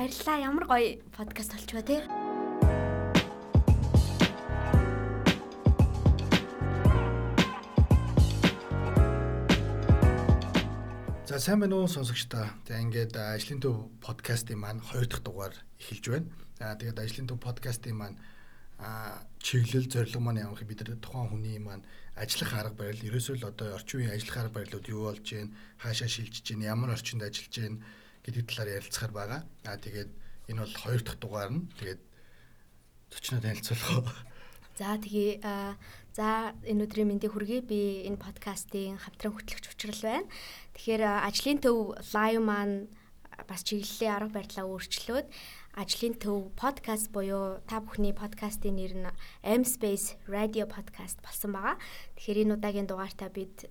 баярлалаа. Ямар гоё подкаст болчихоо тий. За сайн байна уу сонсогчдаа. За ингээд ажлын төв подкастын маань 2 дахь дугаар эхэлж байна. За тэгээд ажлын төв подкастын маань а чиглэл зорилго маань ямар бид нар тухайн хүний маань ажиллах арга барил ерөөсөө л одоо орчин үеийн ажиллах арга барилуд юу болж байна хаашаа шилжиж байна ямар орчинд ажиллаж байна гэдэг талаар ярилцахаар байгаа. А тэгээд энэ бол 2 дахь дугаар нь тэгээд зочноо танилцуулах. За тэгээ за энэ өдрийн мэндийг хүргэе. Би энэ подкастын хамтран хөтлөгч учрал байна. Тэгэхээр ажлын төв лайв маань бас чиглэлийн арга барилаа өөрчлөөд ажлын төв подкаст буюу та бүхний подкастын нэр нь M Space Radio Podcast болсон байгаа. Тэгэхээр энэ удаагийн дугаартаа бид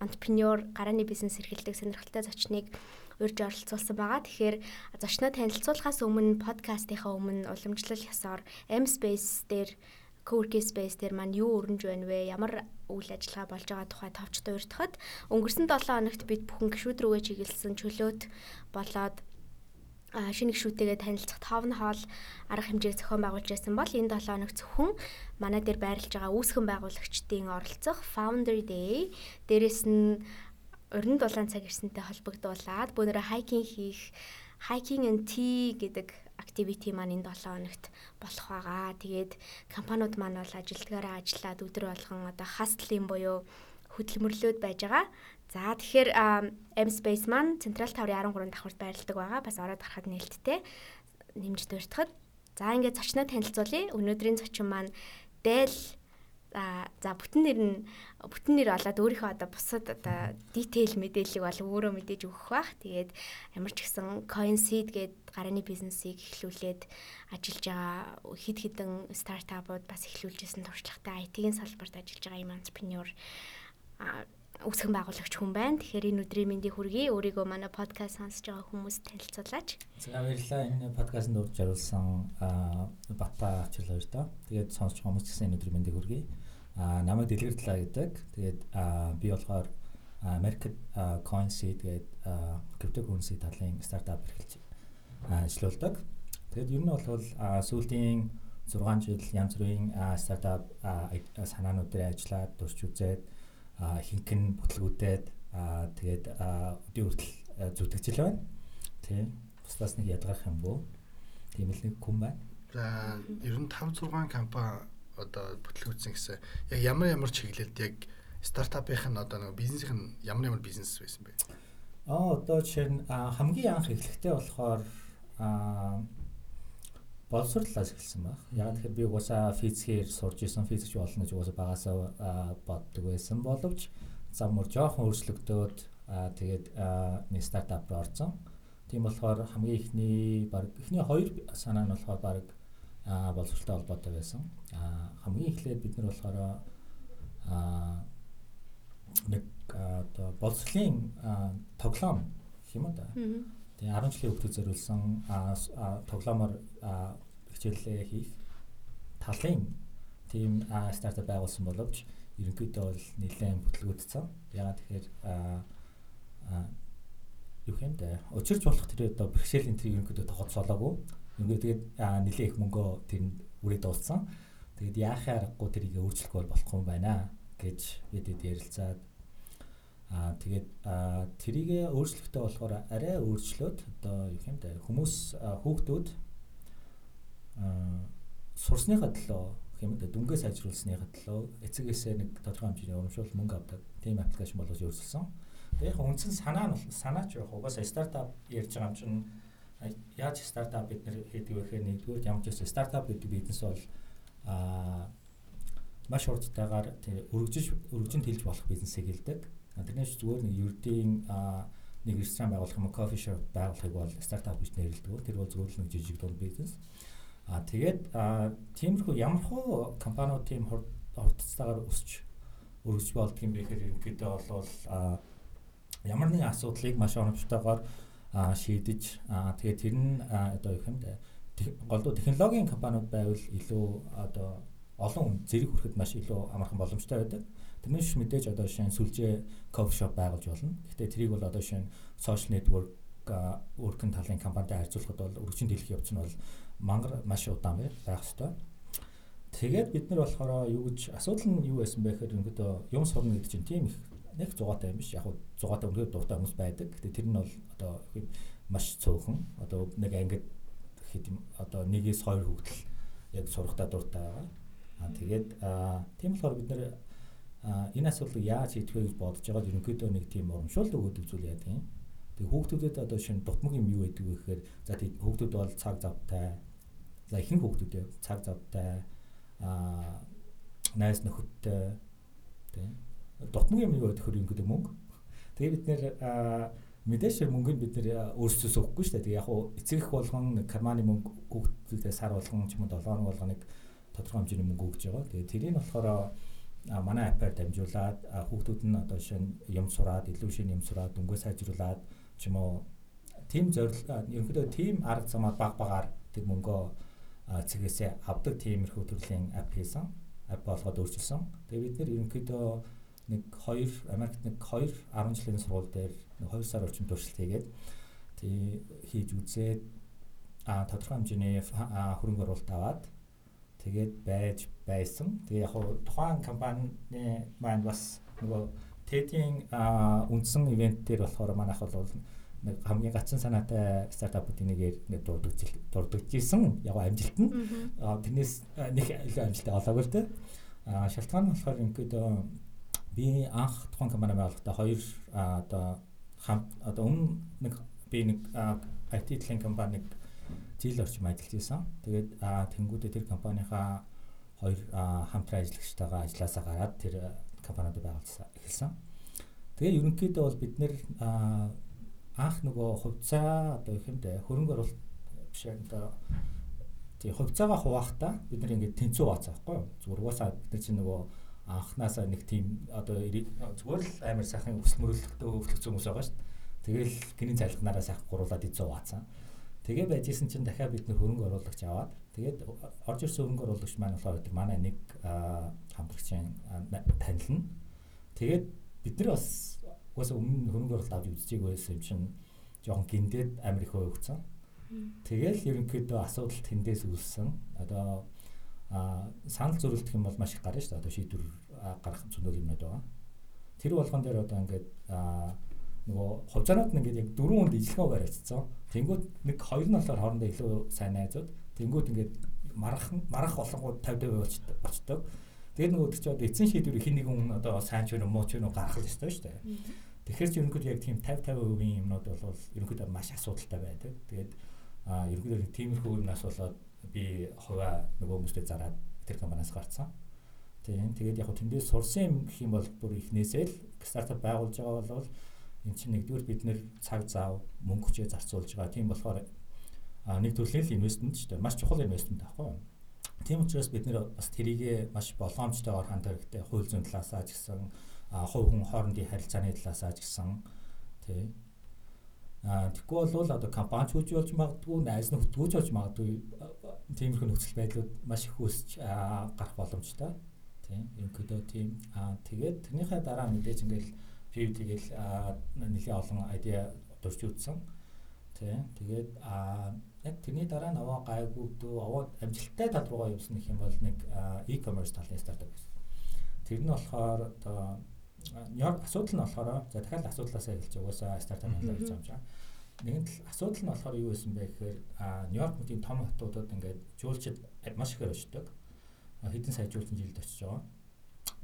entrepreneur гарааны бизнес эрхэлдэг сонирхолтой зочныг урьж оролцуулсан байгаа. Тэгэхээр зочноо танилцуулахаас өмнө подкастынхаа өмнө уламжлал ёсоор M Space дээр co-working space дээр маань юу өрнөж байна вэ? Ямар үйл ажиллагаа болж байгаа тухай товч дуурдахад өнгөрсөн 7 хоногт бид бүхэн гişүүд рүүгээ чиглэсэн чөлөөт болоод шинэ гişүүдтэйгээ танилцах товн хоол арга хэмжээг зохион байгуулж байсан бол энэ 7 хоног зөвхөн манай дээр байрлаж байгаа үүсгэн байгуулагчдын оролцох Founder Day дээрэс нь уран дулаан цаг ирсэнтэй холбогдуулаад бөөнөрө хайкинг хийх hiking and tea гэдэг activity маань энэ 7 хоногт болох байгаа. Тэгээд компаниуд маань бол ажилтгаараа ажиллаад өдөр болгон одоо хастлын буюу хөдөлмөрлөөд байж байгаа. За тэгэхээр M Space маань Централ таврын 13 давхарт байрладаг байгаа. Бас ороод гарахад нээлттэй нэмж дуртахад. За ингээд зочноо танилцуулъя. Өнөөдрийн зочин маань Дэл За за бүтэн нэр нь бүтэн нэр болоод өөрийнхөө одоо бусад одоо detail мэдээллийг бол өөрөө мэдээж өгөх бах. Тэгээд ямар ч гэсэн CoinSeed гээд гарааны бизнесийг эхлүүлээд ажиллаж байгаа хэд хэдэн стартапууд бас эхлүүлжсэн туршлагатай IT-ийн салбарт ажиллаж байгаа юм entrepreneur үсгэн байгуулагч хүн байна. Тэгэхээр энэ өдрийн мэндийг хүргэе. Өөрийгөө манай подкаст сонсож байгаа хүмүүст танилцуулаач. За баярлалаа. Энэ подкастт урьж оруулсан Бата Ачил хоёр доо. Тэгээд сонсож байгаа хүмүүс гэсэн энэ өдрийн мэндийг хүргэе. А намайг Дэлгэрдлаа гэдэг. Тэгээд би болохоор Market Coinseed гэдэг cryptocurrency талын стартап эрхэлж ажиллаулдаг. Тэгээд ер нь бол сүүлийн 6 жил янз бүрийн стартап санаанууд дээр ажиллаад турш үзээд хинхэн бүтлгүүтээд тэгээд өдөө хүртэл зүтгэж байна. Тийм. Бусдаас нэг ядгаах юм бoo. Тийм л нэг хүн байна. За ер нь 5 6 компани одоо бүтлгүүцсэн гэсэн. Яг ямар ямар чиглэлд яг стартапын нь одоо нэг бизнесийн ямар ямар бизнес байсан бэ? Аа одоо жишээ нь хамгийн анх эхлэхдээ болохоор аа боловсруулалтаас эхэлсэн баг. Яг тэгэхээр би угаасаа физикээр сурж исэн, физикч болно гэж угаасаа багасаа боддог байсан боловч зам мөр жоохон өөрчлөгдөөд тэгээд нэг стартап руу орсон. Тийм болохоор хамгийн ихний баг эхний хоёр санаа нь болохоор баг боловсролтой холбоотой байсан. Хамгийн эхлээд бид нар болохоор нэг одоо боловсролын тоглоом гэх юм да. Тэгээ 10 жилийн өмнө зориулсан тоглоомоор хичээлээ хийх талын тийм стартап байгуулсан боловч ерөнхийдөө бол нэлээд бүтлгүүдсэн. Ягаад тэгэхээр юу юм бэ? Учирч болох тэр одоо бэрхшээлийн тэр ерөнхийдөө тохиолцоолоогүй. Ингээ тэгээд нэлээд их мөнгөө тэр үрээд дууссан. Тэгээд яахын аргагүй тэрийг өөрчлөх бол болохгүй байна гэж бидэд ярилцаад Аа тэгээд тэрийг өөрчлөлтөө болохоор арай өөрчлөөд одоо юу юм бэ хүмүүс хүүхдүүд аа сурсныхаа төлөө юм да дүнгээ сайжруулсныхаа төлөө эцэгээсээ нэг тодорхой хэмжээний урамшуул мөнгө авдаг тийм аппликейшн болгож өөрчилсөн. Тэгээд яг үндсэн санаа нь санаач яг угаасаа стартап ярьж байгаа юм чинь яаж стартап бид нэр хийдэг вэ гэхээр нэгдүгээр ямар ч гэсэн стартап гэдэг бизнес бол аа маш хурдтайгаар өргөжж өргөжинд хэлж болох бизнесийг хэлдэг Тэрнээс зүгээр нэг ердийн нэг ресторан байгуулах юм кофе шоп байгуулахыг бол стартап гэж нэрлэдэг. Тэр бол л нэг жижиг дунд бизнес. Аа тэгээд тиймэрхүү ямархуу компаниуд тийм хурдцаагаар өсч өргөж болдго юм бэ гэхээр ерөнхийдөө бол ямар нэгэн асуудлыг маш оновчтойгоор шийдэж тэгээд тэр нь одоо юу юм бэ голдуу технологийн компаниуд байвал илүү одоо олон зэрэг хүрэхэд маш илүү амархан боломжтой байдаг. Тэрнээс мэдээж одоо шинэ сүлжээ кофе шоп байгуулж болно. Гэхдээ тэрийг бол одоо шинэ social network өөрхөн талын компанитай харьцуулахад бол өргөжин дэлгэх явц нь бол мангар маш удаан байх хэвээр. Тэгээд бид нар болохоор юу гэж асуудал нь юу байсан бэ гэхээр ерөнхийдөө юм сурна гэдэг чинь тийм их нэг зугаатай юм биш. Яг хуу зугаатай өндөр дуртай хүмүүс байдаг. Гэтэ тэр нь бол одоо маш цөөхөн. Одоо нэг ангид хэд юм одоо нэгээс хоёр хүүхдэл яг сурахтаа дуртай байгаа. Аа тэгээд тийм болохоор бид нар энэ асуудлыг яаж шийдэх вэ гэж бодож байгаа ерөнхийдөө нэг тийм урамшуул өгөөд үзүүл яа тийм. Тэгээ хүүхдүүдэд одоо шинэ дутмаг юм юу гэдэг вэ гэхээр за тийм хүүхдүүд бол цаг завтай. За ихэнх хүүхдүүд цаг завтай аа найз нөхөдтэй тийм. Дутмаг юм юу гэхээр ерөнхийдөө мөнгө. Тэгээ бид нэр мэдээж мөнгөнд бид нэр өөрсдөөс өгөхгүй шүү дээ. Яг хуу эцэг их болгон карманы мөнгө хүүхдүүдэд сар болгон ч юм уу 7 хоног болгоныг тодорхой хэмжээний мөнгө өгж байгаа. Тэгээ тэрийг болохоор манай аппаар дамжуулаад хүүхдүүд нь одоо шинэ юм сураад, илүү шинэ юм сураад, дөнгөө сайжруулад ч юм уу тийм зорил ерөнхийдөө тийм арга замаар баг багаар тэр мөнгөө цэгээсээ авдаг тиймэрхүү төрлийн ап хийсэн. ап болгоод өөрчилсөн. Тэгээ бид нэр ерөнхийдөө нэг 2 Америкт нэг 2 10 жилийн сургууль дээр 2 сар орчим туршилт хийгээд тий хийж үзээд а тодорхой хэмжээний хөрөнгө оруулалт аваад тэгээд байж байсан. Тэгээ яг хуу тухайн компани маань бас нөгөө TED-ийн үндсэн ивент дээр болохоор манайх бол нэг хамгийн гацсан санаатай стартапуудын нэгээр ингээд дурдж дурджсэн яг амжилт нь тэрнээс нэг илүү амжилттай олоогүй л дээ. А шалтгаан нь болохоор ингээд би анх тухайн компани байгуулахдаа хоёр одоо хамт одоо өмнө нэг би нэг IT дэлхийн компаниг жил орчим ажиллаж исэн. Тэгээд тэнгуүдээ тэр компанийхаа хоёр хамтран ажиллагчтайгаа ажилласаа гараад тэр компаниуд байгуулсан эхэлсэн. Тэгээ ерөнхийдөө бол бид нэр анх нөгөө хувьцаа одоо их юмдээ хөрөнгө оруулалт биш одоо тий хувьцаагаа хуваахтаа бид нар ингээд тэнцүү баацаа байхгүй юу? Зүгээр угаасаа бид нар чинь нөгөө анханасаа нэг тийм одоо зүгээр л амар сайхан өсөл мөрөлдөлтөө өвлөгцсөн хүмүүс байгаа шүү дээ. Тэгэл гинийн цайлганаараа сайхан гуруулаад эзөө баацсан. Тэгээ байжсэн чинь дахиад бид нөх хөрөнгө оруулагч аваад тэгээд орж ирсэн хөрөнгө оруулагч маань болохоор гэдэг манай нэг хамтрагчийн танил нь тэгээд бид нар бас угаасаа өмнө хөрөнгө оруулалт авч үзчихээг байсан юм чинь жоохон гиндээд Америк руу өгцөн. Тэгэл ерөнхийдөө асуудал тэндээс үүссэн. Одоо а санал зөрүүлдэх юм бол маш их гарна шүү дээ. Одоо шийдвэр гаргах зөндөл юмнууд байгаа. Тэр болгон дээр одоо ингээд нөгөө хувьцаанууд нь ингээд яг дөрвөн хүнд ижлэхөө баригдсан. Тэнгүүд нэг хоёр нь болохоор хоорондоо илүү сайн найзууд. Тэнгүүд ингээд марах марах болонгууд 50 50 очдог. Тэгээд нөгөө чинь одоо эцсийн шийдвэрийг хин нэгэн одоо сайн ч юм уу муу ч юм уу гаргах л ёстой шүү дээ. Тэгэхээр ч ерөнхийдөө яг тийм 50 50% юмнууд бол ерөнхийдөө маш асуудалтай байдаг. Тэгээд а ерөнхийдөө тиймэрхүү юмнаас болоод би хуваа нөгөө хүмүүстэй зараад тэр компаниас гарцсан. Тийм. Тэгээд яг тэндээс сурсан юм гэх юм бол бүр ихнээсээ л стартап байгуулж байгаа бол эн чинь нэгдүгээр бид нэр цаг зав мөнгө хүчээ зарцуулж байгаа. Тийм болохоор нэг төрлийн л инвестмент шүү дээ. Маш чухал инвестмент аахгүй юу? Тийм учраас бид нэр бас тэрийгэ маш болгоомжтойгоор хандах хэрэгтэй. Хууль зүйн талаасаа ч гэсэн хувь хүн хоорондын харилцааны талаасаа ч гэсэн тий. А тэгвэл бол одоо компани ч үгүй болж магадгүй, найз нөхдөж болж магадгүй тиймэрхүү нөхцөл байдлууд маш их үүсч гарах боломжтой. Тийм. Ерөнхийдөө тийм. А тэгээд тэрнийхээ дараа мэдээж ингээл пив тэгэл нэлийн олон айдиа дурч үзсэн. Тийм. Тэгээд а яг тэрний дараа наваа гайгүй дөө аваад амжилттай тал руугаа явсан гэх юм бол нэг e-commerce талын стартап байсан. Тэр нь болохоор одоо яг асуудал нь болохоор за дахиад асуудлаасаа эхэлж угаасаа стартап хэлж байгаа юм чинь. Нэгэн тал асуудал нь болохоор юу байсан бэ гэхээр Нью-Йорк мэтийн том хотуудад ингээд жуулчид маш ихээр очдог. Хэдэн сая жуулчин жилд очиж байгаа.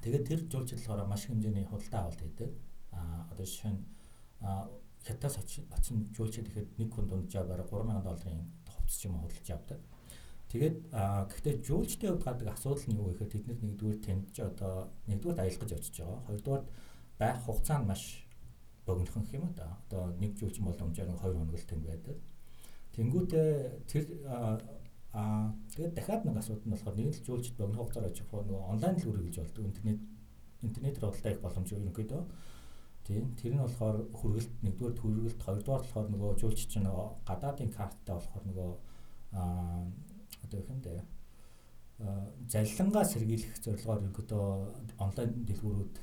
Тэгээд тэр жуулчид болохоор маш хэмжээний худалдаа авалт хийдэг одоо жишээ нь хятадас очин жуулчид ихэд нэг хүн дунджаа бараг 3000 долларын хувцас ч юм худалдаж авдаг. Тэгээд гэхдээ жуулчдын хувьд гардаг асуудал нь юу вэ гэхээр тэд нэгдүгээр тэнд ч одоо нэгдүгээр аялах гэж очиж байгаа. Хоёрдугаар байх хугацаа нь маш богинохон юм да. Одоо нэг жуулчин боломжоор 2 хоног л тэнд байдаг. Тэнгүүтээ тэр аа тэгээд дахиад нэг асуудал нь болохоор нэг л жуулчд богино хугацаар очих нөгөө онлайн л үргэлж болдог. Интернет интернетээр худалдаа их боломж ерөнхийдөө Тийм. Тэр нь болохоор хүргэлт нэгдүгээр хүргэлт хоёрдугаар болохоор нөгөө жуулч чинь нөгөө гадаадын карттай болохоор нөгөө аа одоо их юм дээ. Аа заллангаа сэргийлэх зорилгоор ерөөдөө онлайн дэлгүүрүүд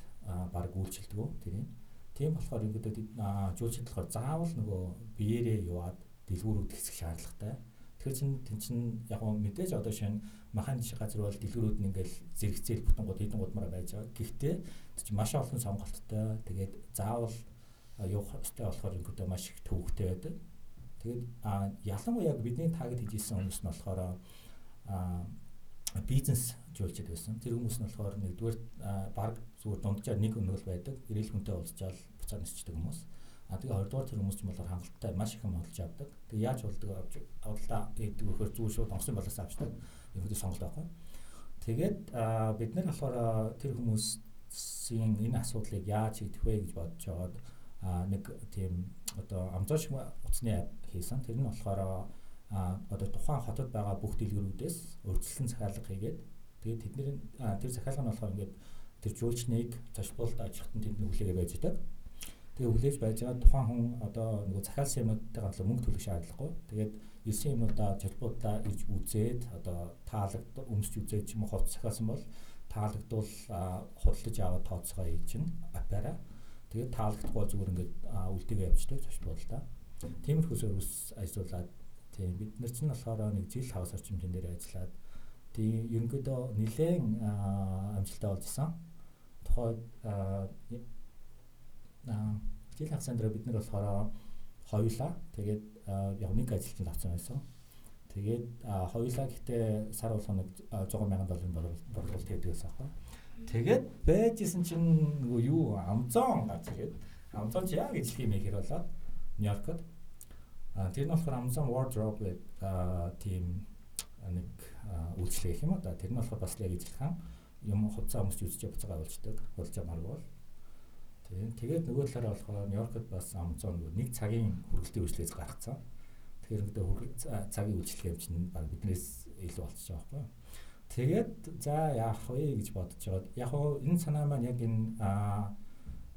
баг үйлчилдэг үү тэрийг. Тийм болохоор ерөнхийдөө жуулчид болохоор заавал нөгөө биеэрээ яваад дэлгүүрүүд хэсэх шаардлагатай. Тэгэхээр чин тэн чин яг мэдээж одоо шинэ маханы жишээ газар бол дэлгүүрүүд нь ингээл зэрэгцээл бүтэн гол хэдэн гудмаараа байж байгаа. Гэхдээ чи маш олон сонголттой. Тэгээд заавал явах хэрэгтэй болохоор ерөнхийдөө маш их төвөгтэй байдаг. Тэгээд ялангуяа яг бидний таагд хийжсэн хүмүүс нь болохоор бизнес жуулчид байсан. Тэр хүмүүс нь болохоор нэгдүгээр баг зүгээр дунджаар нэг өнөөл байдаг. Ирэл хүнтэй уулзчаал буцаад нисчдэг хүмүүс. А тэгээ хоёрдугаар тэр хүмүүс ч юм бол хангалттай маш их юм олж авдаг. Тэгээ яаж болдог авч авдалаа гэдэг вөхөр зүү шууд онцлог болоос авчдаг. Ерөнхийдөө сонголт байхгүй. Тэгээд бид нар болохоор тэр хүмүүсийн энэ асуудлыг яаж шийдэх вэ гэж бодож жоод нэг тийм одоо амзаа шиг утасны апп хийсэн. Тэр нь болохоор одоо тухайн хотод байгаа бүх дэлгэрүүдээс өрсөлдсөн захиалга хийгээд тэгээд тэдний тэр захиалга нь болохоор ингээд тэр жуулчныг зочболд ажиллахад тэнд нүглээгээ байж байгаа Тэгээ хүлээж байж байгаа тухайн хүн одоо нөгөө захиалсан юмнуудтай ганцлан мөнгө төлөх шаардлагагүй. Тэгээд ирсэн юмудаа жолбуудаа ирж үзээд одоо таалагд өмсч үзээд ч юм уу хувц захиалсан бол таалагдвал худалдаж аваад тооцоогоо ий чинь аппараа. Тэгээд таалагдахгүй зүгээр ингээд үлдээгээ явчихдаг жолбууд л да. Тиймэрхүү сервис ажиллаад тийм бид нар чинь болохоор нэг жил хагас орчимтэн дээр ажиллаад тийм ерөнхийдөө нэлээд амжилттай болж исэн. Тухайд жил хагасны дараа бид нар болохоор хоёулаа. Тэгээд яг нэг ажилтнад авсан байсан. Тэгээд хоёулаа гэхдээ сар болгоног 100 сая долларын борлуулалт хийдэг гэсэн аахгүй. Тэгээд байжсэн чинь нөгөө юу Amazon газар гээд Amazon ч яг ижил юм ихэр болоод Нью-Йоркод а тэр нь болохоор Amazon Wardrobe гэдэг тийм нэг үйлчлэг гэх юм да тэр нь болохоор бас яг ижилхэн юм. Хувцас өмсч үзэж буцаага болчдөг болж амаар бол Тийм. Тэгээд нөгөө талаараа болохоор Нью-Йоркод бас Amazon нэг цагийн хөргөлтийн үйлчлэгээс гаргацсан. Тэгэхээр нөгөө цагийн үйлчлэг юм чинь баг биднээс илүү болчихж байгаа байхгүй юу? Тэгээд за яах вэ гэж бодож байгаад яг хоо энэ санаа маань яг энэ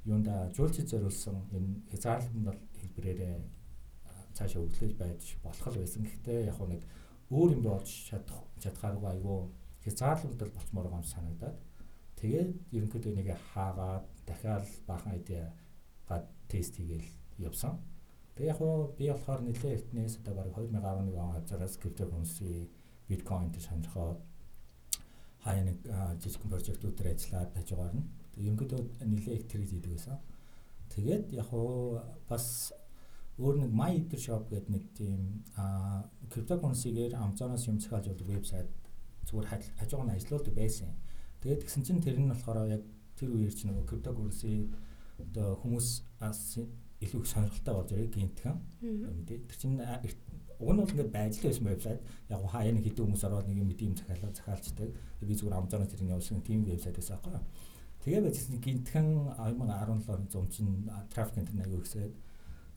юунда жуулчид зориулсан энэ хязгаарлалтанд хэлбэрээрээ цаашаа өглөөж байж болох л байсан. Гэхдээ яг хоо нэг өөр юм болж чадах чадхааргүй айгүй хязгаарлалтад болчмоор юм санагдаад тэгээд ерөнхийдөө нэг хаагаад дахиад баахан айдиагаа тест хийгээл явсан. Тэгээ яг уу би болохоор нэлээд эртнээс одоо бараг 2011 он хавцараас криптокуренси биткойн дээр сонирхоод хаяа нэг жижиг прожектуудаар ажиллаад хажуугаар нь. Ерөнхийдөө нэлээд их трейд хийдэг байсан. Тэгээд яг уу бас өөр нэг My Eater Shop гэдэг нэг тийм криптокуренсигээр Amazon-оос юм захиалж болдог вебсайт зүгээр хажуугаар нь ажилладаг байсан. Тэгээд тэгсэн чинь тэр нь болохоор яг тэр үеэр чи нөгөө криптокуренси одоо хүмүүс илүү их сонирхолтой болж ирээ гинтхэн мэдээ? Тэр чинь уг нь бол ингээд байж л байсан вебсайт яг хаяа нэг хэдэн хүмүүс ороод нэг юм мэдэм захиалга захиалцдаг би зүгээр Amazon-оор тэр нь явуулсан тийм вебсайт байсан аахгүй. Тэгээ байжсэн гинтхэн 2017 он зам чин трафик энэ аягүй ихсээд.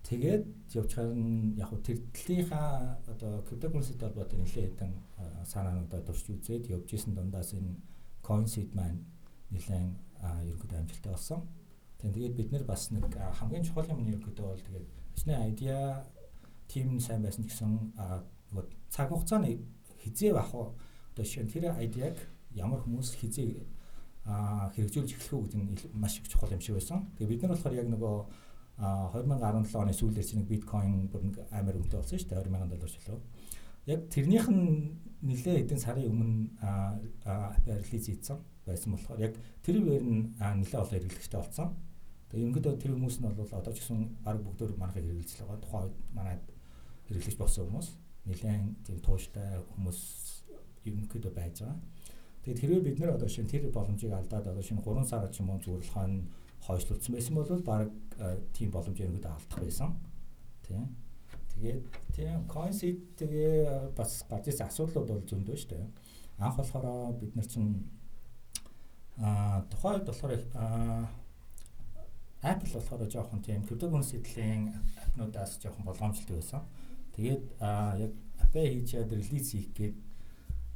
Тэгээд явчихаар нь яг тэр төлийнхаа одоо криптокуренситэй холбоотой нэлээд хэдэн санаануудаа дурч үзээд явж исэн дундаас энэ coinseed маань нэлээд ерөнхийдөө амжилттай болсон. Тэгээд бид нэр бас нэг хамгийн чухал юм нь ерөнхийдөө бол тэгээд бичний айдиа тим сайн байсан гэсэн нөгөө цаг хугацааны хизээ бах одоо шинэ тэр айдиаг ямар хүмүүс хизээ хэрэгжүүлж эхлэх үү гэдэг нь маш их чухал юм шиг байсан. Тэгээд бид нар болохоор яг нөгөө 2017 оны сүүлээр чинь биткойн бүр нэг амар өмдөө болсон шүү дээ 20 доллар шилүү. Яг тэрнийх нь нэлээ хэдэн сарын өмнө релиз хийсэн байсан болохоор яг тэр үеэр нь нэлээд олон хэрэглэгчтэй болсон. Тэгээ ерөнхийдөө тэр хүмүүс нь бол одоо ч гэсэн баг бүгдөө манайхыг хэрэглэж байгаа. Тухайн үед манайд хэрэглэж болсон хүмүүс нэлээд тийм тууштай хүмүүс ерөнхийдөө байж байгаа. Тэгээд хэрвээ бид нэр одоо шинэ тэр боломжийг алдаад одоо шинэ 3 сар ч юм уу зөвлөхөн хойшлуулсан байсан бол баг тийм боломж ерөнхийдөө алдах байсан. Тийм. Тэгээд тийм coinseed тэгээ бас ирсэн асуудлууд бол зөндөө шүү дээ. Анх болохоор бид нар чинь Аа тухайд болохоор Apple болохоор жоохон тийм криптокуренсилийн апнуудаас жоохон болгоомжтой байсан. Тэгээд яг апп хийж чад релиз хийх гээд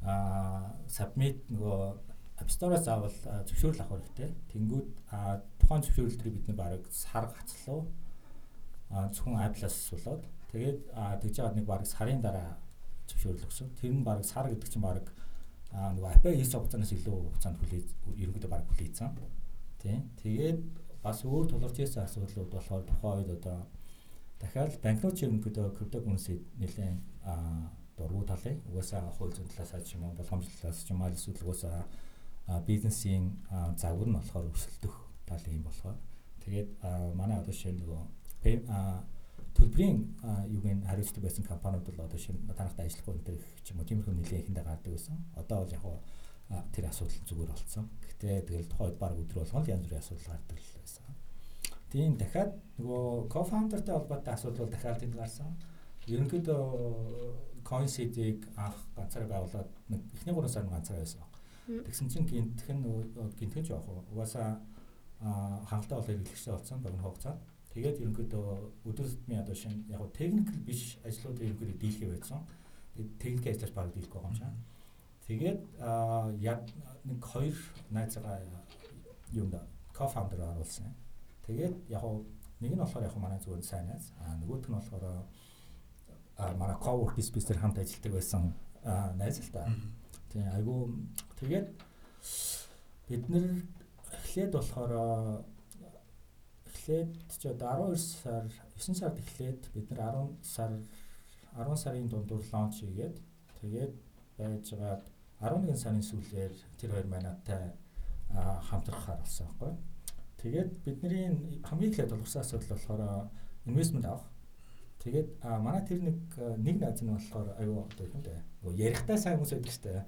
а submit нөгөө App Store-оос заавал зөвшөөрөл авах хэрэгтэй. Тэнгүүд тухайн зөвшөөрлөдрийг бид нэг бараг сар гацлуу зөвхөн Apple-аас асуулаад тэгээд тэгж яагаад нэг бараг сарын дараа зөвшөөрөл өгсөн. Тэр нь бараг сар гэдэг чинь аа нөгөө апп хийсэн хугацаанаас илүү хугацаанд хүлээж ерөнхийдөө баг хүлээсэн. Тийм. Тэгээд бас өөр тулгарч ирсэн асуудлууд болохоор тухайн үед одоо дахиад банкнууд ерөнхийдөө криптокуренси нэлээд дургу талын угаасаа хууль зүйн талаас ч юм уу талаас ч юм уу эсвэл угаасаа бизнесийн загвар нь болохоор өрсөлдөх тал юм болохоор тэгээд манай одоо шинэ нөгөө төлбөрийн юугийн хариуцдаг байсан компаниуд бол одоо шинэ танахтай ажиллахгүй энэ төр ч юм уу тиймэрхүү нэлээд ихэндээ гардаг байсан. Одоо бол яг тэр асуудал зүгээр болцсон. Гэхдээ тэгэл тухайд баг өдрө болгоно янз бүрийн асуудал гардаг л байсан. Тийм дахиад нөгөө co-founderтэй холбоотой асуудал бол дахиад тэнд гарсан. Ерөнхийдөө CoinSeed-ийг анх ганцаараа байгуулад эхний 3 сард ганцаараа байсан. Тэгсэн чинь гинтхэн гинтгэж явах уу. Угаасаа хангалттай болоо хэрэглэгчтэй болсон богино хугацаанд. Тэгээд ерөнхийдөө өдөр тутмын одоо шинэ яг нь техникл биш ажлуудыг ерөнхийдөө дийлхий байсан. Тэгээд техник ажлаар баг дийлэх байгаа юм шиг. Тэгээд яг нэг хоёр найзгаа юунд co-founder оруулсан. Тэгээд яг нэг нь болохоор яг манай зүгээр сайн найз. А нөгөөх нь болохоор манай co-work space-ээр хамт ажилладаг байсан найз л та. Тийм айгу тэгээд бид нэр эхлээд болохоор эхлээд ч одоо 12 сар 9 сард эхлээд бид нар 10 сар 10 сарын дундуур лонч хийгээд тэгээд байжгаад 11 сарын сүүлээр тэр хоёр манайтай хамтрахаар болсон байхгүй. Тэгээд бидний хамгийн ихлэ тулгарсан асуудал болохоор инвестмент авах. Тэгээд манай тэр нэг нэг найз нь болохоор аюу одоо юм дээ. Нөгөө ярихтай сайн хүмүүс байдаг шүү дээ.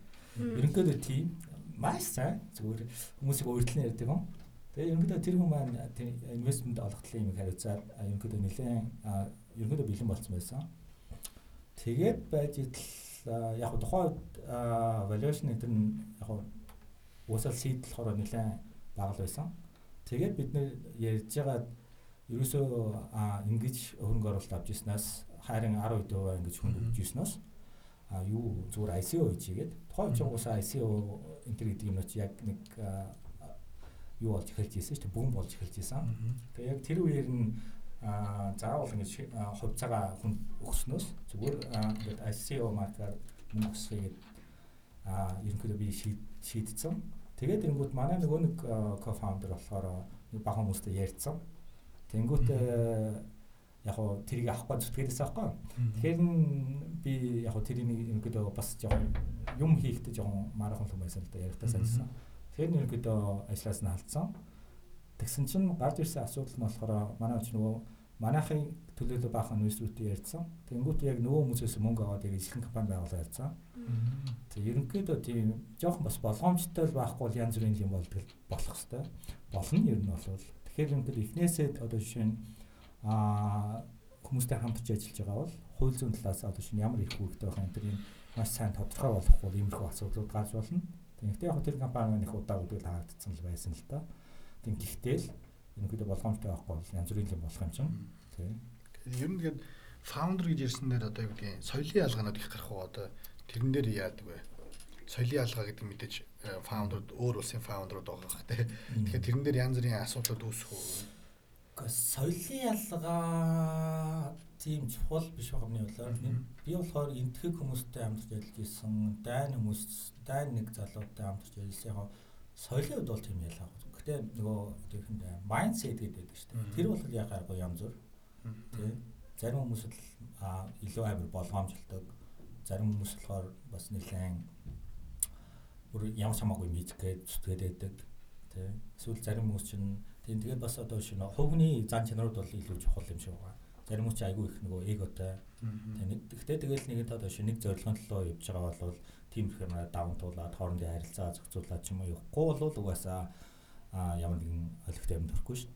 Ерөнхийдөө тийм маш сайн зүгээр хүмүүсийг өөрчлөн ярьдаг юм. Тэгээ ерөнхийдөө тэр хүмүүс маань инвестмент олготлын юм хариуцаад ерөнхийдөө нэлээд ерөнхийдөө бэлэн болсон байсан. Тэгээд байж идэл яг тухайн valuation гэдэг нь яг уусаал seed болохоор нэлээд бага байсан. Тэгээд бид нэр ярьж байгаа ерөөсөө ингэж хөрөнгө оруулалт авч ирснаас харин 10% ингэж хүнд өгч ирснээс а юу зүгээр ICO хийж игээд тухайн ч уусаа ICO энэ гэдэг юм уу яг нэг юу болж эхэлж ирсэн шүү дээ бүүн болж эхэлж ирсэн. Тэгээ яг тэр үеэр нь заавал ингэж хувьцаагаа хүн өгснөөс зүгээр ингээд ICO маркаар мөнгө өсгööгээд а ерөнхийдөө би шийдсэн. Тэгээд ирэнгүүт манай нөгөө нэг co-founder болохоор бага хүмүүстэй ярьцсан. Тэнгүүт яг хоо тэрийг авахгүй зүтгээрээс авахгүй. Тэгэхээр би яг хоо тэрийг ерөнхийдөө бас жоохон юм хийхдээ жоохон марахан юм байсан л да ярихтаа санджсан. Тэгэхээр ерөнхийдөө ажлаас нь алдсан. Тэгсэн чинь гарч ирсэн асуудал нь болохоор манай ч нөгөө манайхын төлөөлөл баахан инвесторуудад ярьсан. Тэнгүүт яг нөгөө хүмүүсээс мөнгө аваад яг ихэнх компани байгуулаад ярьсан. Тэг ерөнхийдөө тийм жоохон бас болгоомжтой л байхгүй бол янз бүрийн юм болдог болох хэвээр. Болно ер нь бол. Тэгэхээр ерөнхийдөө эхнээсээ одоо жишээ нь аа хүмүүстэй хамтарч ажиллаж байгаа бол хууль зүйн талаас одоо шинэ ямар их үүрэгтэй байх юм тэр юм маш сайн тодорхой болохгүй иймэрхүү асуудлууд гарч болно. Тэгэхдээ яг тэр компани их удаа үдэл хаагдсан л байсан л та. Тэг гэхдээ л ерөнхийдөө болгоомжтой байхгүй бол янз бүрийн юм болох юм чинь. Тийм. Ер нь тэгээд founder гэж ярьсан дээр одоо юу гэдгийг соёлын ялгаанууд их гарах уу одоо тэрэн дээр яадаг вэ? Соёлын ялгаа гэдэг мэдээж founder өөр улсын founder-ууд байгаа хэ. Тэгэхээр тэрэн дээр янз бүрийн асуудлууд үүсэх үү? Соёлын ялгаа тийм чухал биш байгаа юм болоо. Би болохоор энтгэг хүмүүстэй хамтарч ажиллаж исэн, дайн хүмүүс, дайн нэг залуутай хамтарч ажилласан. Яг соёлын хувьд бол тийм ялгаа. Гэтэ нөгөө тийхэнд mindset гэдэг байдаг шүү дээ. Тэр бол яг гайгүй янз бүр. Тэ. Зарим хүмүүс л илүү амар болгоомжлдог. Зарим хүмүүс болохоор бас нэлээд бүр ямар хамаагүй мэдгээд зүтгээд байдаг. Тэ. Эсвэл зарим хүмүүс чинь тийм тэгээд бас одоо шинэ хувийн зан чанарууд бол илүү чухал юм шиг байна зарим үуч айгүй их нөгөө эготой. Тэгтээ тэгэл нэг одоо шинэ нэг зорилгын төлөө явж байгаа бол тийм их юм даван туулаад хоорондын харилцаа зохицуулаад ч юм уу явахгүй бол угаасаа ямар нэгэн олигтой юм төрөхгүй шүү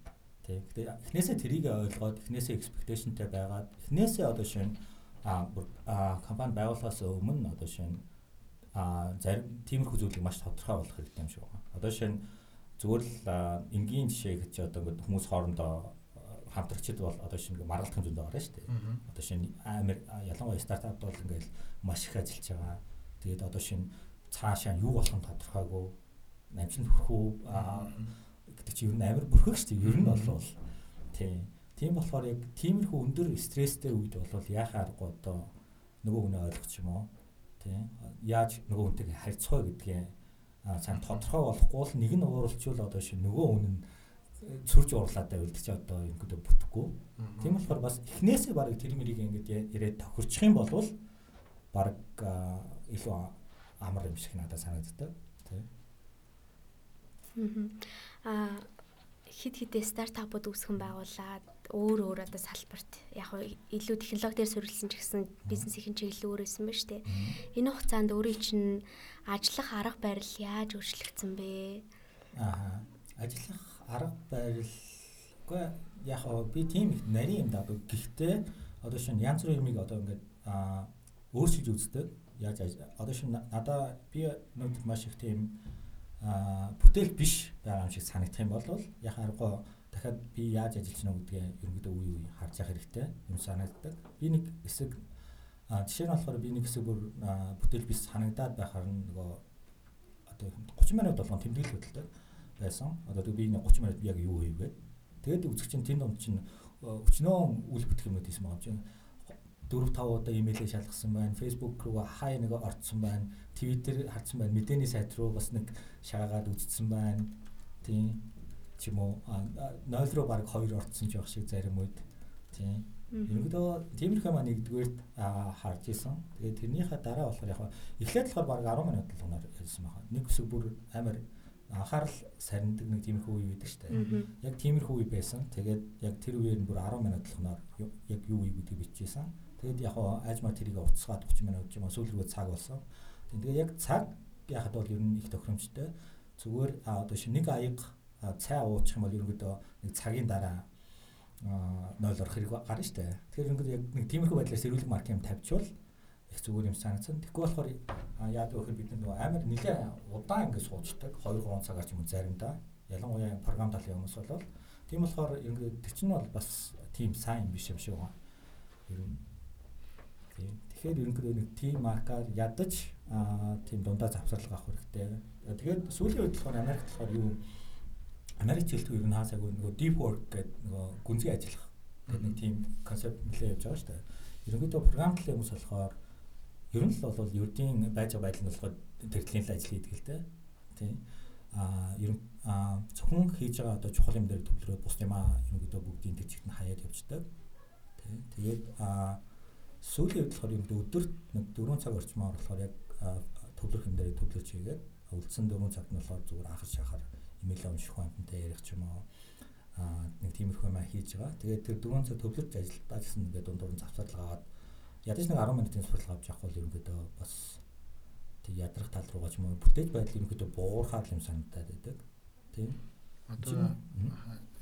дээ. Тэг. Эхнээсээ тэрийг ойлгоод эхнээсээ expectationтэй байгаад эхнээсээ одоо шинэ а компани байгуулахаас өмнө одоо шинэ а зарим тиймэрхүү зүйлийг маш тодорхой болох хэрэгтэй юм шиг байна. Одоо шинэ зүгээр л энгийн жишээ гэж одоо ингээд хүмүүс хоорондоо хамтрагчид бол одоо шинэ маргалдах хэмжээнд байгаа шүү дээ. Одоо шинэ амар ялангуяа стартап бол ингээл маш их ажиллаж байгаа. Тэгээд одоо шинэ цаашаа юу болох нь тодорхойгүй амжилт хүрэх үү гэдэг чинь ер нь амар бүрхэг шүү дээ. Ер нь бол тийм. Тийм болохоор яг тиймэрхүү өндөр стресстэй үед бол яхаа аргагүй одоо нөгөө хүнээ ойлгох юм уу? Тийм. Яаж нөгөө хүнтэйг харьцах вэ гэдгийг сайн тодорхой болохгүй л нэг нь ууралчвал одоо шинэ нөгөө хүн нь сүрж уурлаатай үлдэх чи одоо ингэдэ бүтэхгүй. Тийм болохоор бас эхнээсээ баг тэр мэрийг ингээд яриад тохирчих юм бол баг илүү амар юм шиг надад санагддаг. Тий. Аа хид хидээ стартапууд үүсгэн байгуулад өөр өөр одоо салбарт яг илүү технологи дээр суурилсан ч гэсэн бизнесийн чиглэл өөр байсан ба штэ. Энэ хугацаанд өөрийн чинь ажиллах арга барил яаж өөрчлөгдсөн бэ? Аа ажиллах арга барил үгүй яг би тийм их нарийн юм даа. Гэхдээ одоо шин янз бүрийн юмыг одоо ингээд аа өөрчилж үздэг. Яаж одоо шин надаа би нүд маш их тийм аа бүтээл биш байгаа юм шиг санагдах юм бол яг арга дахиад би яаж ажиллаж байна гэдгээ ерөнхийдөө үе үе харж явах хэрэгтэй юм санагддаг. Би нэг хэсэг жишээ нь болохоор би нэг хэсэг бүр бүтээл биш санагдаад байхаар нөгөө одоо 30 минут болгон тэмдэглэл хөдөлдөг байсан. Одоо би нэг 30 минут яг юу хийвгээд тэгээд үзэгч чинь тэнд онд чинь өчнөө үл бүтэх юмуд хийсэн байгаа юм чинь 4 5 удаа имэйлээ шалгасан байна. Facebook руу хай нэг орцсон байна. Twitter харсан байна. Мэдээний сайт руу бас нэг шагаагаад үзсэн байна. Тийм ч юм уу 0 руу баг 2 орцсон ч байх шиг зарим үед тийм Ерөнхийдөө тиймэрхүү маань нэгдүгээрт харж исэн. Тэгээд тэрнийхээ дараа болохоор яг эхлээд болохоор баг 10 минут болгоноор ярьсан байна. Нэг хэсэг бүр амар анхаарал сарнидаг нэг тиймэрхүү үе байдаг шүү дээ. Яг тиймэрхүү үе байсан. Тэгээд яг тэр үеэр нь бүр 10 минут болгоноор яг юу үе гэдгийг бичижсэн. Тэгээд яг аажмаа тэрийг уцсгаад 30 минут юм уу сүүл рүү цаг болсон. Тэгээд яг цаг яхад бол ер нь их тохиромжтой. Зүгээр одоо шинэ нэг аяг цай уучих юм бол ерөнхийдөө нэг цагийн дараа 0 орох хэрэг гарна шүү дээ. Тэгэхээр ерөнхийдөө яг нэг тиймэрхүү байдлаар сэрүүлэг марк юм тавьчвал их зүгээр юм санагдсан. Тэгэхгүй болохоор яад гэхээр бид нөгөө амар нэлээ удаан ингэ суучдаг 2 3 цагаар ч юм уу заримдаа. Ялангуяа програм талын хүмүүс бол тийм болохоор ерөнхийдөө тэр чинь бол бас тийм сайн юм биш юм шиг байна. Ер нь тийм. Тэгэхээр ерөнхийдөө нэг тим маркаар ядаж тийм дундаа завсарлага авах хэрэгтэй. Тэгээд сүүлийн үед болохоор Америкт болохоор юу Америк хэлтгүй ер нь хаасаагүй нөгөө deep work гэдэг нөгөө гүнзгий ажиллах гэдэг нэг тийм концепт нэлээд явж байгаа шүү дээ. Ерөнхийдөө програм талын хүмүүс болохоор ер нь л бол ердийн байж байгаа байдал нь болохоор тэртлийн ажил хийдэг л дээ. Тийм. Аа ер нь зөвхөн хийж байгаа одоо чухал юм дээр төвлөрөөд бус юм аа ерөнхийдөө бүгдийн тэр чигт нь хаяад явждаг. Тийм. Тэгээд аа сүүлийн үед болохоор ерөнхийдөө өдөрт нэг 4 цаг орчмоор болохоор яг төвлөрөх юм дээр төвлөрч хийгээд үлдсэн 4 цагт нь болохоор зүгээр анхаж шахаар имэйл унших хамтантай ярих ч юм уу аа нэг тиймэрхүү юм хийж байгаа. Тэгээд тэр 4 цаг төвлөрч ажиллаж гэсэн ингээд дундуур нь завсарлага аваад ядаж нэг 10 минутын сурталчилга авч явах бол ерөнхийдөө бас тэг ядрах тал руугаа ч юм уу бүтээл байдал ерөнхийдөө буурхаад юм санагдаад байдаг. Тийм. Одоо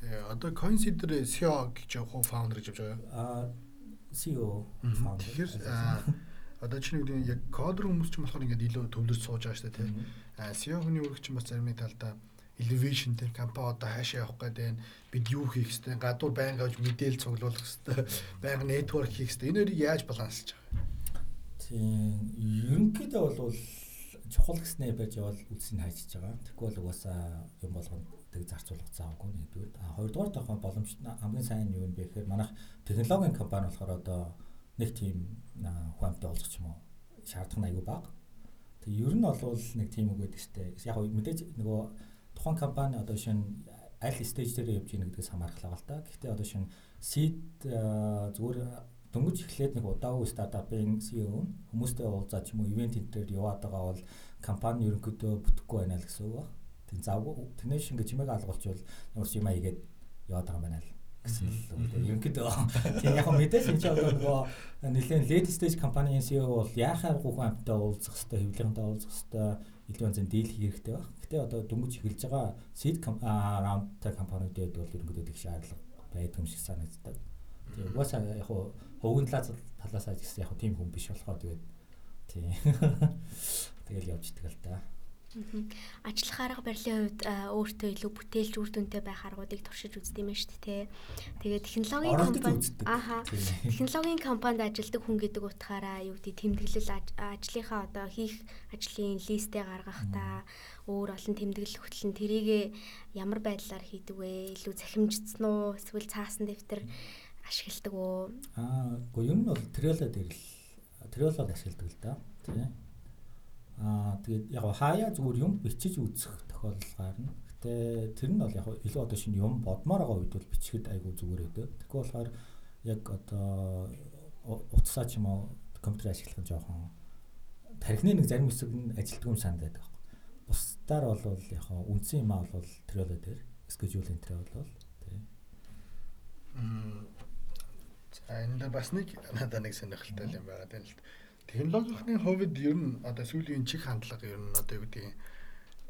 э, одоо Coinsider SEO гэж яг фаундер гэж явж байгаа. Аа CEO фаундер. Тэгэхээр одоо чинь яг кодер хүмүүс ч болохоор ингээд илүү төвлөрч сууж байгаа шүү дээ тийм. Аа SEO-ны үүрэг чинь бас зарим талдаа elevation тэр компани одоо хаашаа явах гэдэг бид юу хийх хэвтэй гадуур байнга авч мэдээлэл цуглуулах хэвтэй байнга network хийх хэвтэй энэ хоёрыг яаж баланслаж байгаа тийм. Ерөнхийдөө бол чухал гэснээр байж явал үлсийг хайчиж байгаа. Бол угаасаа юм болгонд тэг зарцуулах заавгүй нэгдүгээр а хоёрдугаар тохиол боломж хамгийн сайн юу юм бэ гэхээр манайх технологийн компани болохоор одоо нэг тийм хуамтай олох ч юм уу нь аюу бага. Тэг ер нь бол нэг тийм үг байдаг штэ яг мэдээж нөгөө тухайн компани одоо шинэ аль стейж дээр явж гин гэдгээс хамаархлаа л да. Гэхдээ одоо шинэ seed зүгээр дөнгөж эхлээд нэг удаагүй стартапын CEO хүмүүстэй уулзаад ч юм уу ивент дээр яваад байгаа бол компани ерөнхийдөө бүтэхгүй байна л гэсэн үг баг. Тэг завгүй тэрнээс шинэ чимээг алгуулчвал ямар ч юм аа игээд яваад байгаа юм байна л гэсэн л ерөнхийдөө тийм яг мэдээж энэ ч одоо нөгөө нэлээд late stage компанийн CEO бол яахаар гухан амттай уулзах хэвээр хэвлэгэнтэй уулзах хэвээр илүү янзын дийл хийх хэрэгтэй баг. Гэтэ одоо дөнгөж эхэлж байгаа seed roundтай компаниудад бол ерөнхийдөө их шаардлага байдаг юм шиг санагддаг. Тэгээ угаасаа яг хуу хувийн талаас ажилласан яг тийм хүн биш болохоор тэгээд тийм тэгэл явж идэг л да. Ажиллах арга барилын хувьд өөртөө илүү бүтээлч үр дүнтэй байх аргуудыг туршиж үздэг юм шүү дээ. Тэгээд технологийн компани ааха технологийн компанид ажилладаг хүн гэдэг утгаараа юу гэдэг тэмдэглэл ажлынхаа одоо хийх ажлын листээ гаргахтаа өөр олон тэмдэглэл хөтлөн тэрийгэ ямар байдлаар хийдэг вэ? Илүү захимжцсан уу? Эсвэл цаасан дэвтэр ашигладаг уу? Аа, үгүй юм бол Trello дээр л Trello-г ашигладаг л да. Тийм Аа тэгээд яг хаяа зүгээр юм бичиж үзэх тохиолдол гарна. Гэтэ тэр нь бол яг илүү одоо шинэ юм бодмоор байгаа үед бол бичгэд айгүй зүгээр өдөө. Тэгэхгүй болохоор яг одоо утсаа ч юм уу компьютер ашиглах нь жоохон тархины нэг зарим хэсэг нь ажилтг юм санагдаад байгаа. Бусдаар бол яг үндсэн юм аа бол Trello дээр schedule энэ бол тий. Мм. За энэ бас нэг надад нэг сонирхолтой юм байгаа тань л. Технологийн хувьд ер нь одоо сүүлийн чих хандлага ер нь одоо юу гэдэг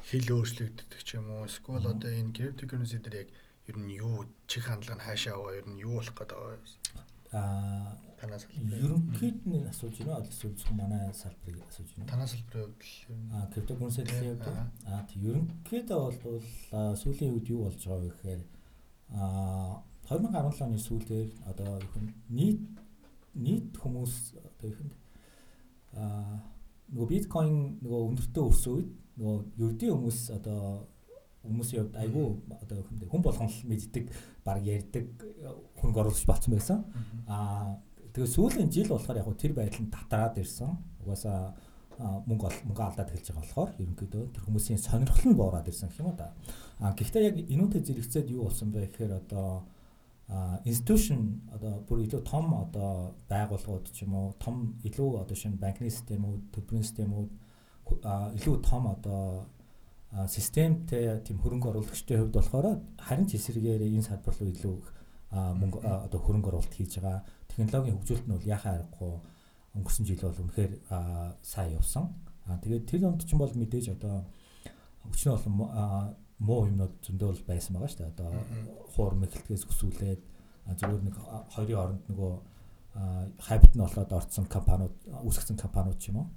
хэл өөрчлөгддөг ч юм уу эсвэл одоо энэ cryptocurrency дээр яг ер нь юу чих хандлага нь хаашаа аваа ер нь юу болох гэдэг вэ? Аа танаас ерөнхийд нь асууж байна уу? Эсвэл зөвхөн манай салбарыг асууж байна? Танаас салбарын хувьд л аа cryptocurrency-ийн хувьд аа тий ерөнхийдөө бол сүүлийн үед юу болж байгаа вэ гэхээр аа 2017 оны сүүлээр одоо юу хэн нийт нийт хүмүүс одоо юу хэн аа нөгөө биткойн нөгөө өндөртөө өрсөн үед нөгөө ердийн хүмүүс одоо хүмүүсийн хувьд айгүй одоо хүн болгон л мэддэг баг ярьдаг хөнгө оруулж болсон байсан. Аа тэгээ сүүлийн жил болохоор яг тэр байдал нь татараад ирсэн. Угаасаа мөнгө мөнгө алдаад эхэлж байгаа болохоор ерөнхийдөө тэр хүмүүсийн сонирхол нь буураад ирсэн гэх юм уу та. А гэхдээ яг энүүтэй зэрэгцээд юу болсон бэ гэхээр одоо institution одоо бүр илүү том одоо байгууллагууд ч юм уу том илүү одоо шинэ банкны системүүд, төлбөрийн системүүд илүү том одоо системтэй тийм хөрөнгө оруулагчдын хувьд болохоор харин ч эсрэгээр энэ салбар руу илүү мөнгө одоо хөрөнгө оруулалт хийж байгаа. Технологийн хөгжүүлэлт нь бол яхаа аргагүй өнгөрсөн жил бол үнэхээр сайн явсан. Аа тэгээд тэр онд ч бол мэдээж одоо өчнөө бол муу юмнууд зөндөө байсан байгаа шүү дээ. Одоо хуур мэхэлтгээс өсүүлээд зүгээр нэг хоёрын оронд нөгөө хайбт нь болоод орцсон компаниуд үүсгэсэн компаниуд ч юм уу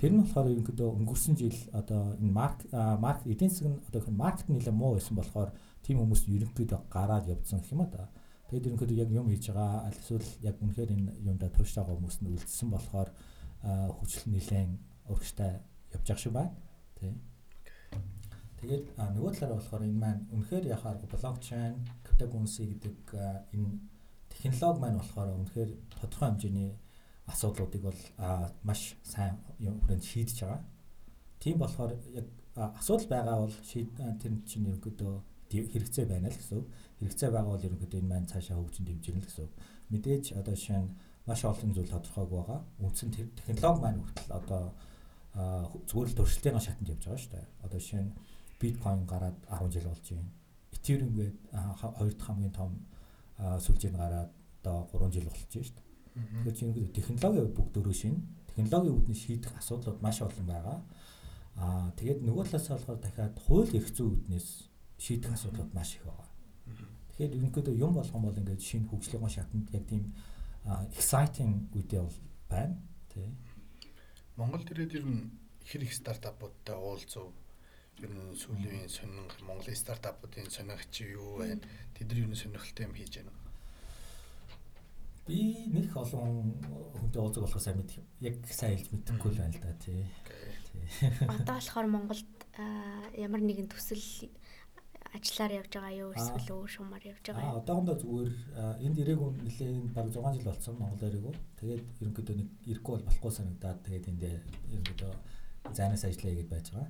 Тэр нь болохоор ерөнхийдөө өнгөрсөн жил одоо энэ марк марк эдийн нь одоо маркет нэлээ муу байсан болохоор тийм хүмүүс ерөнхийдөө гараад явдсан гэх юм а да. Тэгэд ерөнхийдөө яг юм хийж байгаа аль эсвэл яг үнэхээр энэ юмдаа тууштай байгаа хүмүүс нь үлдсэн болохоор хөгжил нэлээд урагштай явж байгаа шүү байна. Тий. Тэгээд нөгөө талаараа болохоор энэ маань үнэхээр яхаар блокчейн, криптокуренси гэдэг энэ технологи маань болохоор үнэхээр тодорхой хэмжээний асуудлуудыг бол маш сайн хүрээнд шийдэж байгаа. Тийм болохоор яг асуудал байгаа бол тэр чинь ерөнхийдөө хэрэгцээ байна л гэсэн. Хэрэгцээ байгаа бол ерөнхийдөө энэ маань цаашаа хөгжин дэмжинэ л гэсэн. Мэдээж одоо жишээ нь маш олон зүйл тодорхойг байгаа. Үндсэн технологи маань хүртэл одоо зүгээр л туршилтын шатанд явж байгаа шүү дээ. Одоо жишээ нь биткойн гараад 10 жил болж байна. Ethereum гээд хоёр дахь хамгийн том сүлжээ нь гараад одоо 3 жил болж байна шүү дээ. Тэгэхээр чи ингээд технологийн бүгд дөрөв шин. Технологийн үүдний шийдэх асуудлууд маш олон байгаа. Аа тэгээд нөгөө талаас болохоор дахиад хууль эрх зүйн үүднээс шийдэх асуудлууд маш их байгаа. Тэгэхээр ерөнхийдөө юм болгон бол ингээд шинэ хөгжлийн шатанд яг тийм exciting үедээ бол байна. Тий. Монгол төрөд ер нь хэр их стартапуудтай уулзав ер нь сүүлийн сонин Монголын стартапуудын сонирхч юу байна? Тэд нар нь сонирхолтой юм хийж байна би нэг олон хүнтэй уулзах болохоор сайн мэд яг сайн хэлж мэдэхгүй л байна л да тий. Одоо болохоор Монголд ямар нэгэн төсөл ажиллаар явж байгаа юу эсвэл өөр шумаар явж байгаа юу? Аа одоохондоо зүгээр энд ирээгүй нэлээд баг 6 жил болсон Монгол ирээгүй. Тэгээд ерөнхийдөө нэг ирэхгүй бол болохгүй санагдаад тэгээд энд ерөнхийдөө зайнаас ажиллая гэдээ байж байгаа.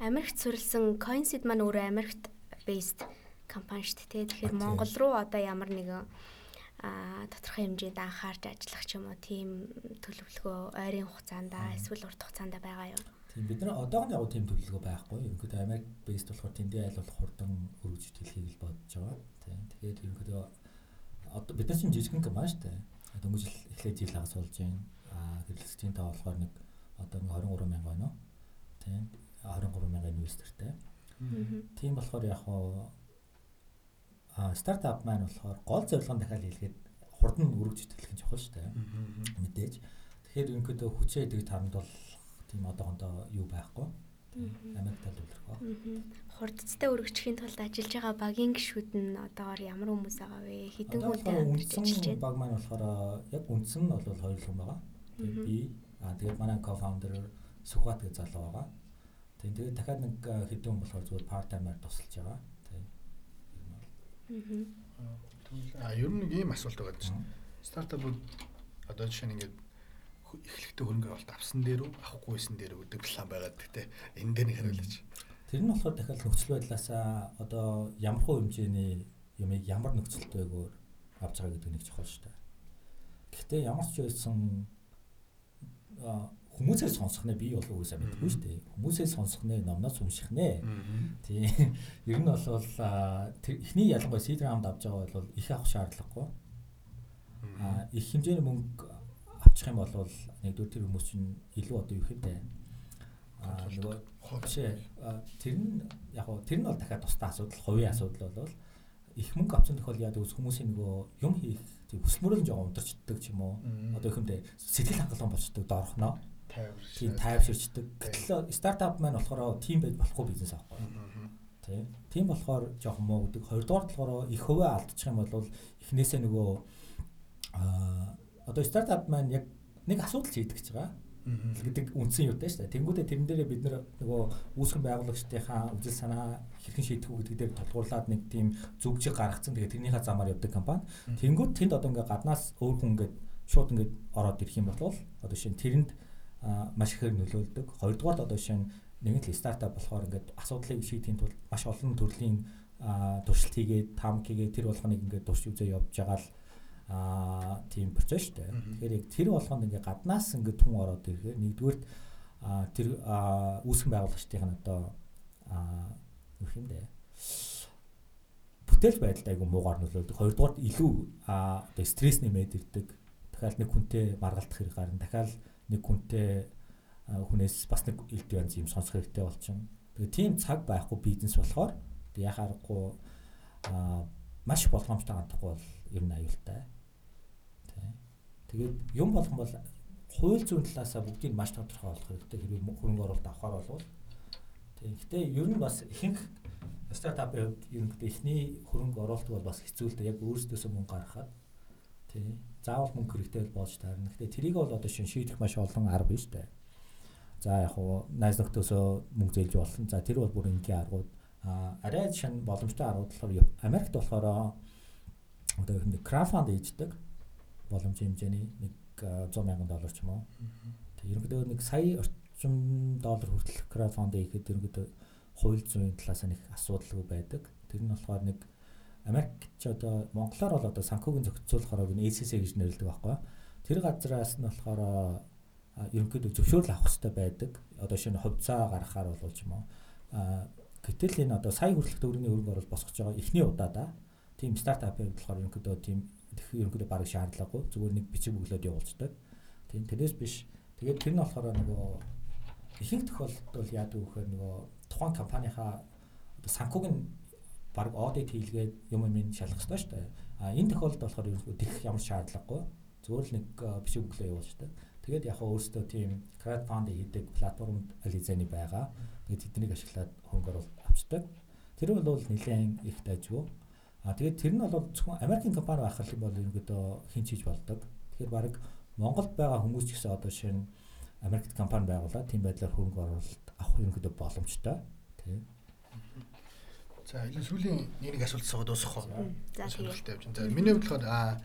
Америкт сурлсан Coinseed маань өөрөө Америкт based компани шүү дээ. Тэгэхээр Монгол руу одоо ямар нэгэн а тодорхой хэмжээнд анхаарч ажиллах ч юм уу тийм төлөвлөгөө ойрын хугацаанд эсвэл урт хугацаанд байгаа юу? Тийм бид нар одоогны яг тийм төлөвлөгөө байхгүй. Ерөнхийдөө Америк based болохоор тэндээ айл болох хурдан өргөжт хэлхийг л бодож байгаа. Тийм. Тэгэхээр ерөнхийдөө одоо бид нар чинь жижигхэн компани шүү дээ. Дөнгөж эхлээд жил хагас болж байна. Аа хэрэглэгчийн тоо болохоор нэг одоо нэг 23 мянга байна уу? Тийм. 23 мянга инвестортэй. Тийм болохоор яг хаа стартап маань болохоор гол зорилгоо дахиад хэлгээд хурдан өргөж итгэх нь чухал шүү дээ. Мэдээж. Тэгэхээр ерөнхийдөө хүчээ идэг танд бол тийм одоохондоо юу байхгүй. Америк тал үлрэх. Хурдцтай өргөжхийн тулд ажиллаж байгаа багийн гишүүд нь одоогоор ямар хүмүүс байгаа вэ? Хэдэн хүнтэй ажиллаж байна? Баг маань болохоор яг үндсэн нь бол хоёр хүн байгаа. Би аа тэгээд манай co-founder Сүхбат гэж залуу байгаа. Тэгээд дахиад нэг хэдэн болохоор зүгээр part timer тусалж байгаа. Аа ер нь ийм асуулт байгаа чинь. Стартапууд одоо жишээ нь ингээд эхлэхдээ хөрөнгө оруулалт авсан дээр үү авахгүйсэн дээр үү гэдэг план байгаад гэхдээ энэ дээр нэг хариулаач. Тэр нь болохоор дахиад нөхцөл байдлаасаа одоо ямар хөө хэмжээний юмыг ямар нөхцөлтэйгээр авч байгаа гэдэг нэг чухал шүү дээ. Гэхдээ ямар ч байсан хүмүүсээ сонсох нэ би бол үгүйсээ мэдгүй шүү дээ. Хүмүүсээ сонсох нэ, номноос унших нэ. Тийм. Ер нь бол эхний ялангуяа сидрам авч байгаа бол их авах шаардлагагүй. Аа их хэмжээний мөнгө авчих юм бол нэгдүгээр тэр хүмүүс чинь илүү одоо юу хэвдэ. Аа нөгөө ховшээ тэр нь яг гоо тэр нь бол дахиад тусдаа асуудал, хувийн асуудал бол их мөнгө авсан тохиол яадаг хүмүүсийн нөгөө юм хийх тийм хүсмөрөл нь жоохон ундарчдаг ч юм уу. Одоо их юмдээ сэтгэл хангалуун болчдөг доорхноо тийм тайвширчдаг. Гэтэл стартап маань болохоор тим байж болохгүй бизнес аахгүй. Тийм. Тийм болохоор жоохон муу гэдэг. Хоёрдугаар талаараа их хөвөө алдчих юм бол эхнээсээ нөгөө аа одоо стартап маань яг нэг асуудал шийдэх гэж байгаа гэдэг үндсэн юутай шүү дээ. Тэнгүүдээ тэрэн дээрээ бид нөгөө үүсгэн байгуулагчдынхаа үзэл санаа хэрхэн шийдэх үү гэдэг дээр толгуурлаад нэг тийм зүгжиг гаргацсан. Тэгээ тэрнийхээ замаар явдаг компани. Тэнгүүд тэнд одоо ингээ гаднаас өөр хүн ингээ шууд ингээ ороод ирэх юм бол одоо шинэ тэрэнд маш ихээр нөлөөлдөг. Хоёрдугаар одоо шинэ нэгэн л стартап болохоор ингээд асуудлыг шийдэхин тулд маш олон төрлийн туршилт хийгээд тамк хийгээд тэр болгоныг ингээд турш үзээ явж байгаа л аа тийм процесс шүү дээ. Тэгэхээр яг тэр болгонд ингээ гаднаас ингээ түн ороод ирэхээр нэгдүгürt тэр үүсгэн байгуулагчдын одоо юу юм бэ? Бүтээл байдалд айгу муугаар нөлөөлдөг. Хоёрдугаар илүү одоо стресс нэмээд ирдэг. Дахиад нэг хүнтэй маргалдах хэрэг гарна. Дахиад нэг хүнтэй хүнээс бас нэг элд янз юм сонсох хэрэгтэй болчихно. Тэгээ тийм цаг байхгүй бизнес болохоор яхаарахгүй маш болгоомжтой хандахгүй бол ер нь аюултай. Тэ. Тэгээд юм болгон бол хууль зүйн талаасаа бүгдийг маш тодорхой болох хэрэгтэй хэрэг хөрөнгө оруулалт авахар болвол. Тэгэхдээ ер нь бас ихэнх стартапын хувьд ерөнхийдөө эхний хөрөнгө оруулалт бол бас хэцүү л дээ яг өөрсдөөсөө мөнгө гаргахад. Тий заавал мөнгө хэрэгтэй болж таарна. Гэхдээ тэрийг бол одоо шин шийдэх маш олон арга биш үү? За яг уу найз нөхдөсөө мөнгө зээлж болсон. За тэр бол бүр ингийн аргууд. А арай шин боломжтой аргууд болохоор Америкт болохоор одоо нэг крафанд хийждэг боломж хэмжээний нэг 100 мянган доллар ч юм уу. Тэг ерөнхийдөө нэг сая орчим доллар хүртэл крафанд хийхэд ерөнхийдөө хууль зүйн талаас нь их асуудалгүй байдаг. Тэр нь болохоор нэг Америк ч одоо монголоор бол одоо санхүүгийн зохицуулахаар гэн ACC гэж нэрлэдэг байхгүй. Тэр газраас нь болохоор ерөнхийдөө зөвшөөрөл авах хэрэгтэй байдаг. Одоо шинэ хувьцаа гаргахаар бол ч юм уу. Гэтэл энэ одоо сая хүртэлх төгрөгийн хөрөнгө оруулалт босгож байгаа эхний удаа да. Тим стартапын хувьд болохоор ерөнхийдөө тийм ерөнхийдөө бараг шаардлагагүй зүгээр нэг бичиг бүглөөд явуулцдаг. Тийм тэрнээс биш. Тэгээд тэр нь болохоор нөгөө ихэнх тохиолдолд бол яадаг вэ гэхээр нөгөө тухайн компанийнхаа одоо санхүүг нь баг аудит хийлгээд юм юм шалгах хэрэгтэй шүү дээ. А энэ тохиолдолд болохоор ерөнхийдөө тэрх ямар шаардлагагүй. Л нэг биш өглөө явуул шүү дээ. Тэгээд яг өөрөөсөө тийм crowdfunding хийдэг платформ Alizani байгаа. Тэгээд тэднийг ашиглаад хөнгө оруулалт авчдаг. Тэр бол нэлээд их дайжгүй. А тэгээд тэр нь бол зөвхөн Америкийн компани байх юм бол ерөнхийдөө хин чийж болдог. Тэгэхээр баг Монголд байгаа хүмүүс ч гэсэн одоо шинэ Америкт компани байгуулаад тийм байдлаар хөнгө оруулалт авах ерөнхийдөө боломжтой. Тийм. За энэ сүүлийн нэг асуулт суугаад дуусгах уу? За сонирхолтой явж байна. За миний хувьд болохоор аа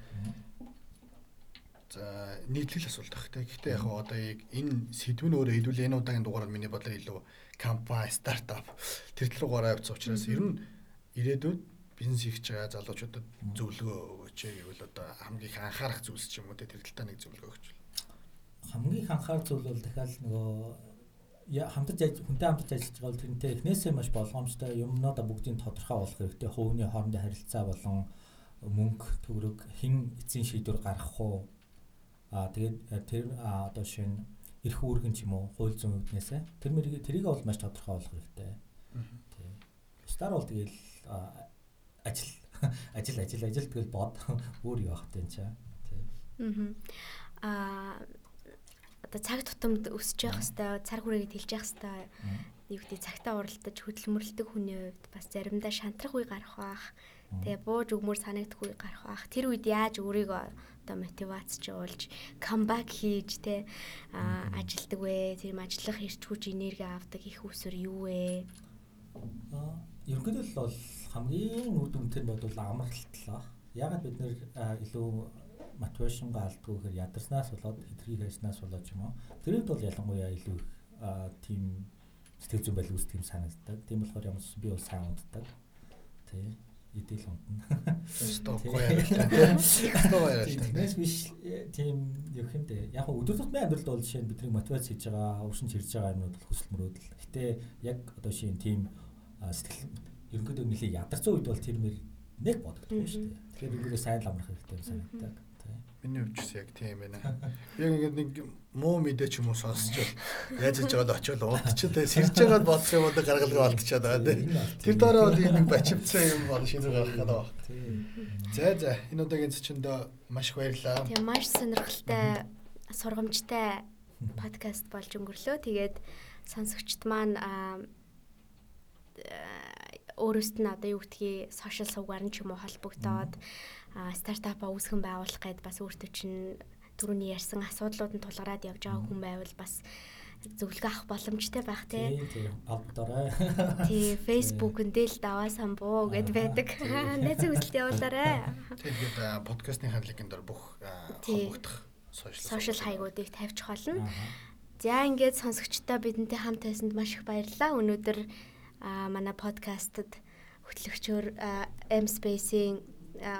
за нийтлэл асуулт ах тэ. Гэхдээ яг одоо яг энэ сэдвэн өөрөө хэдүүл энэ удаагийн дугаараар миний бодлоо илүү компани, стартап тэр тал руугаа явцсан учраас ер нь ирээдүйд бизнес хийж байгаа залуучуудад зөвлөгөө өгөөч гэвэл одоо хамгийн их анхаарах зүйлс ч юм уу тэр талдаа нэг зөвлөгөө өгч. Хамгийн их анхаарах зүйл бол дахиад нөгөө хамтарч хүнтэй хамтарч ажиллаж байгаа бол тэрнтэй эхнээсээ маш болгоомжтой юмнуудаа бүгдийг тодорхой болох хэрэгтэй. Хувийн хоорондын харилцаа болон мөнгө төгрөг хэн эцсийн шийдвэр гаргах уу? Аа тэгээд тэр одоо шинэ эрх үүргэн ч юм уу хууль зүйн үүднээсээ тэр мэрийг тэрийг бол маш тодорхой болох хэрэгтэй. Тийм. Стар бол тэгэл ажил ажил ажил ажил тэгэл бод өөр юу авах вэ чаа. Тийм. Аа одоо цаг тутамд өсөж явах хэвээр цар хүрээгээд хэлж явах хэвээр юу гэдэг цагтаа уралдаж хөдөлмөрлөдөг хүний хувьд бас заримдаа шантрах үе гарах бах. Тэгээ бууж өгмөр санагдах үе гарах бах. Тэр үед яаж өөрийгөө одоо мотивацжуулж камбэк хийж те ажилдаг вэ? Тэр ажиллах хэрч хүч энерги авдаг их усөр юу вэ? Аа ерөнхийдөө бол хамгийн үр дүнтэй нь бол амралтлаа. Ягаад бид нэр илүү мотивашн гаалдгүй гэхээр ядарснаас болоод эдрийг хайснаас болоод ч юм уу. Тэрийд бол ялангуяа илүү тийм сэтгэл зүйн байл үүсдэг юм санагддаг. Тийм болохоор ямар ч би бол сайн унтдаг. Тий. Идэл унтна. Стокгүй яриа. Стокгүй яриа. Тэгээс биш тийм юу юм бэ? Яг өдөр тутмын амьдралд бол жишээ нь бидний мотивац хийж байгаа, өвшин чирж байгаа юмнууд бол хүсэл мөрөөдөл. Гэтэ яг одоо шин тийм сэтгэл ерөнхийдөө нэлээ ядарсан үед бол тэр мэр нэг бодогдсон шүү дээ. Тэгэхээр би сайн л амрах хэрэгтэй юм санагддаг. Миний хувьд яг тийм байна. Яг ингээд нэг муу мэдээ ч юм уу сонсчод яаж ч жоод очиод уудчиад сэрж байгаад бодох юм уу гаргалгаа алдчихад байгаа тийм. Тэр дараа бол ийм бачивцсан юм бол шинэ гаргах гэдэг баг. За за энэ удаагийн зочиндоо маш их баярлалаа. Тийм маш сонирхолтой сургамжтай подкаст болж өнгөрлөө. Тэгээд сонсогчд маань өөрөөсөө нь одоо юу гэдгийг сошиал сувгаар нь ч юм уу холбогдоод стартапа үүсгэн байгуулах гээд бас өөртөө чинь түрүүний ярьсан асуудлуудад тулгараад явж байгаа хүн байвал бас зөвлөгөө авах боломжтой байх тий. Тийм албадаарай. Тий, Facebook-ндээ л даваа самбуу гэд байдаг. Найз үзэлт явуулаарай. Тэгээд подкастны хандлыгийн дор бүх холбогдох сошиал хаягуудыг тавьчих болно. За ингээд сонсогчдоо бидэнтэй хамт байсанд маш их баярлалаа. Өнөөдөр манай подкастад хөтлөгчөөр M Space-ийн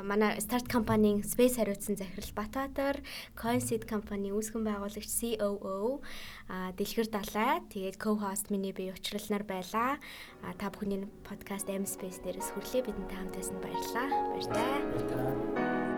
манай старт компанийн Space хариуцсан захирал Батбаатар, Coinseed компани үүсгэн байгуулагч COO, Дэлгэр Далай, тэгээд co-host миний бие учрал нар байлаа. Та бүхний подкаст M Space дээрээс хүрлээ бидэнд хамт байсан баярлалаа. Баярлалаа.